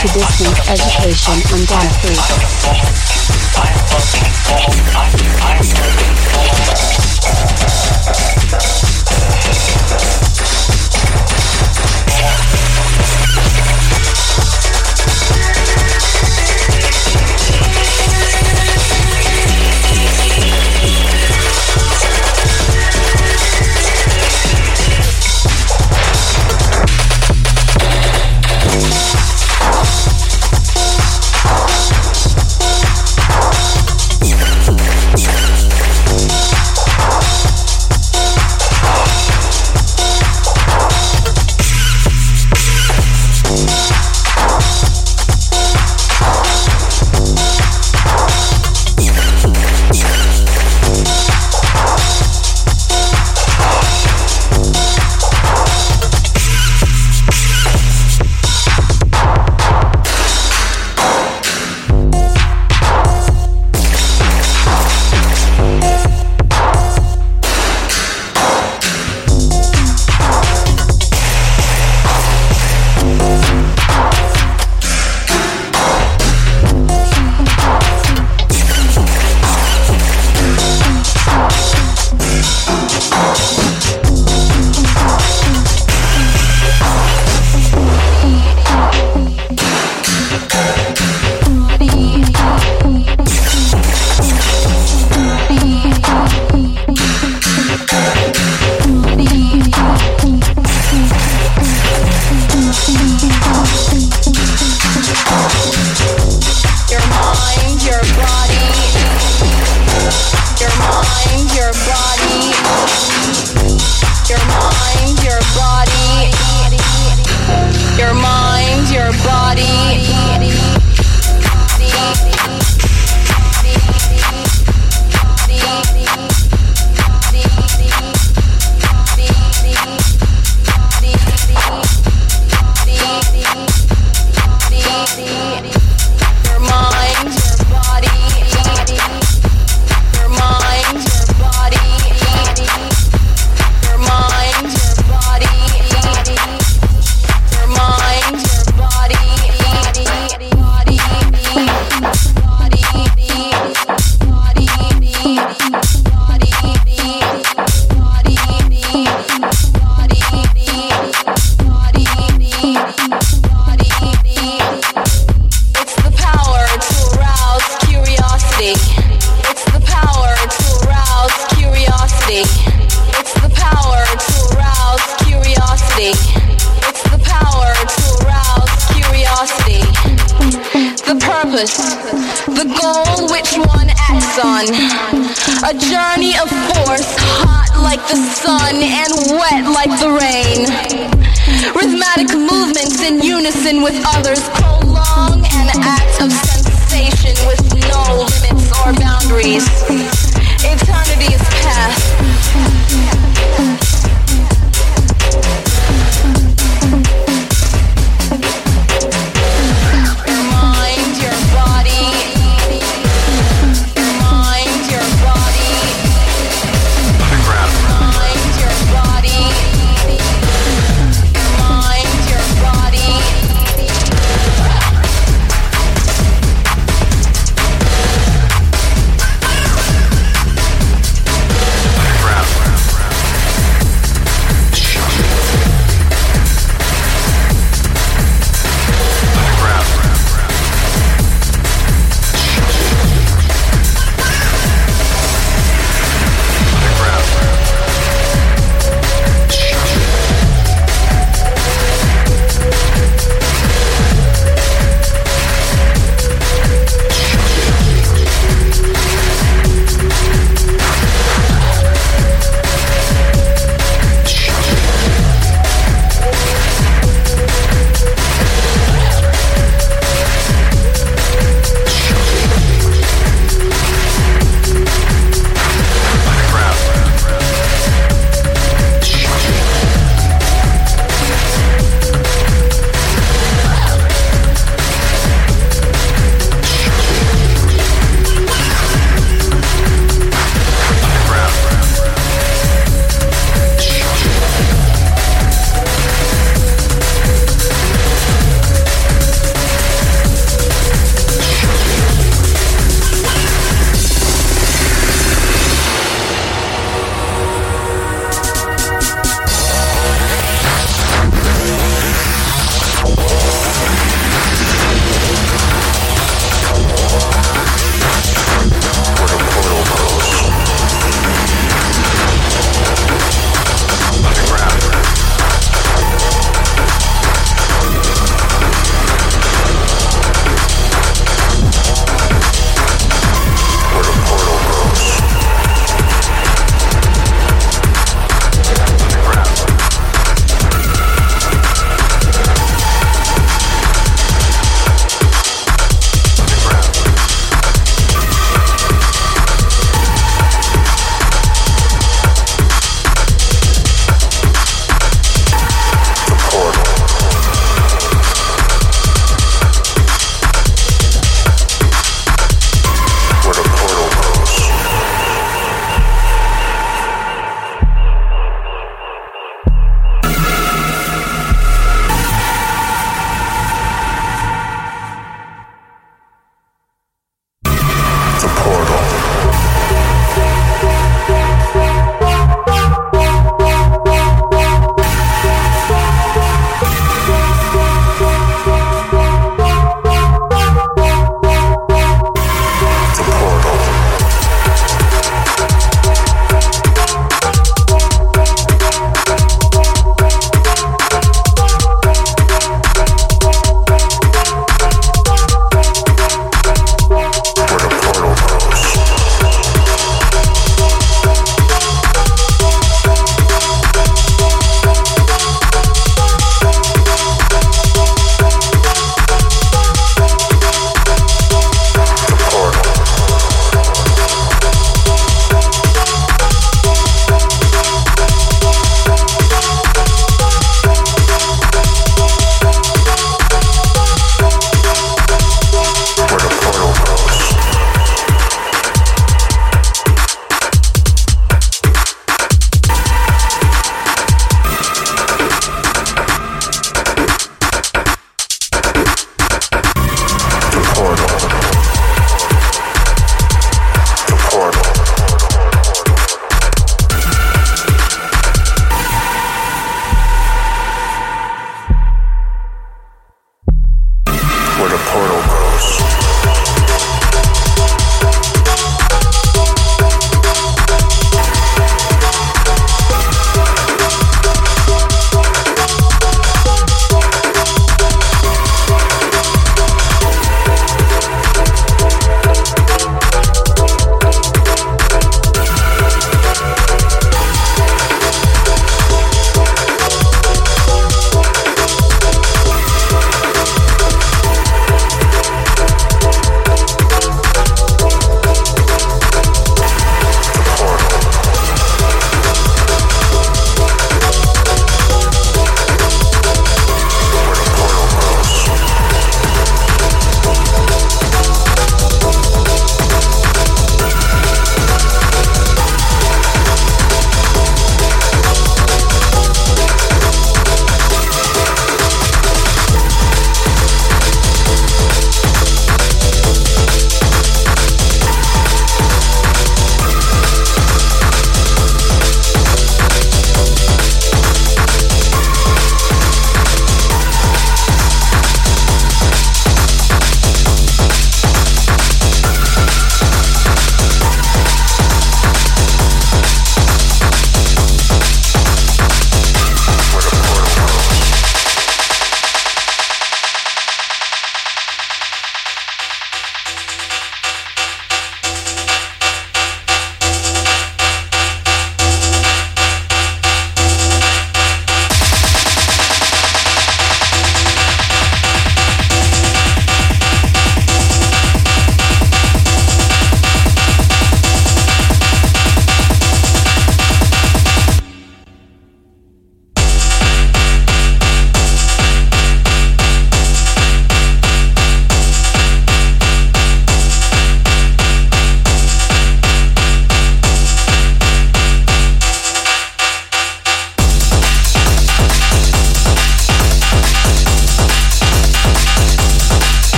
To distance education and dance food. A journey of force, hot like the sun and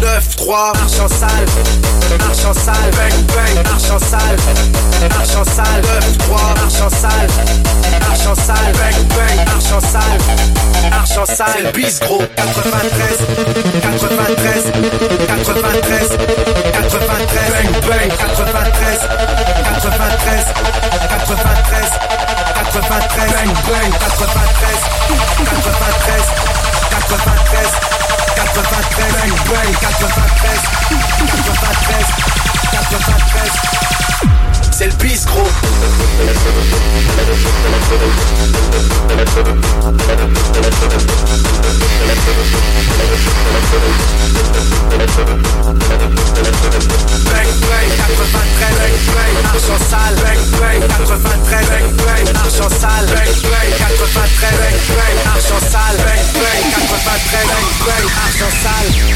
bang. 9, 3, marche en salle, marche en salle, bang bang, marche en salle, marche en salle, 9, 3, marche en salle, marche en salle, bang bang, marche en salle, marche en salle, c'est le bis gros, 93, 93, 93, 93, bang bang, 93, 93, 93, 93, bang bang, 93, 93, 93, 93, bang bang, 93, 93, 93. C'est le bis gros. Bang bang, 93, bang bang, marche en. Bang bang, 93, bang bang, marche en. Bang bang, 93, bang bang, marche en. Bang bang, 93, bang bang, marche en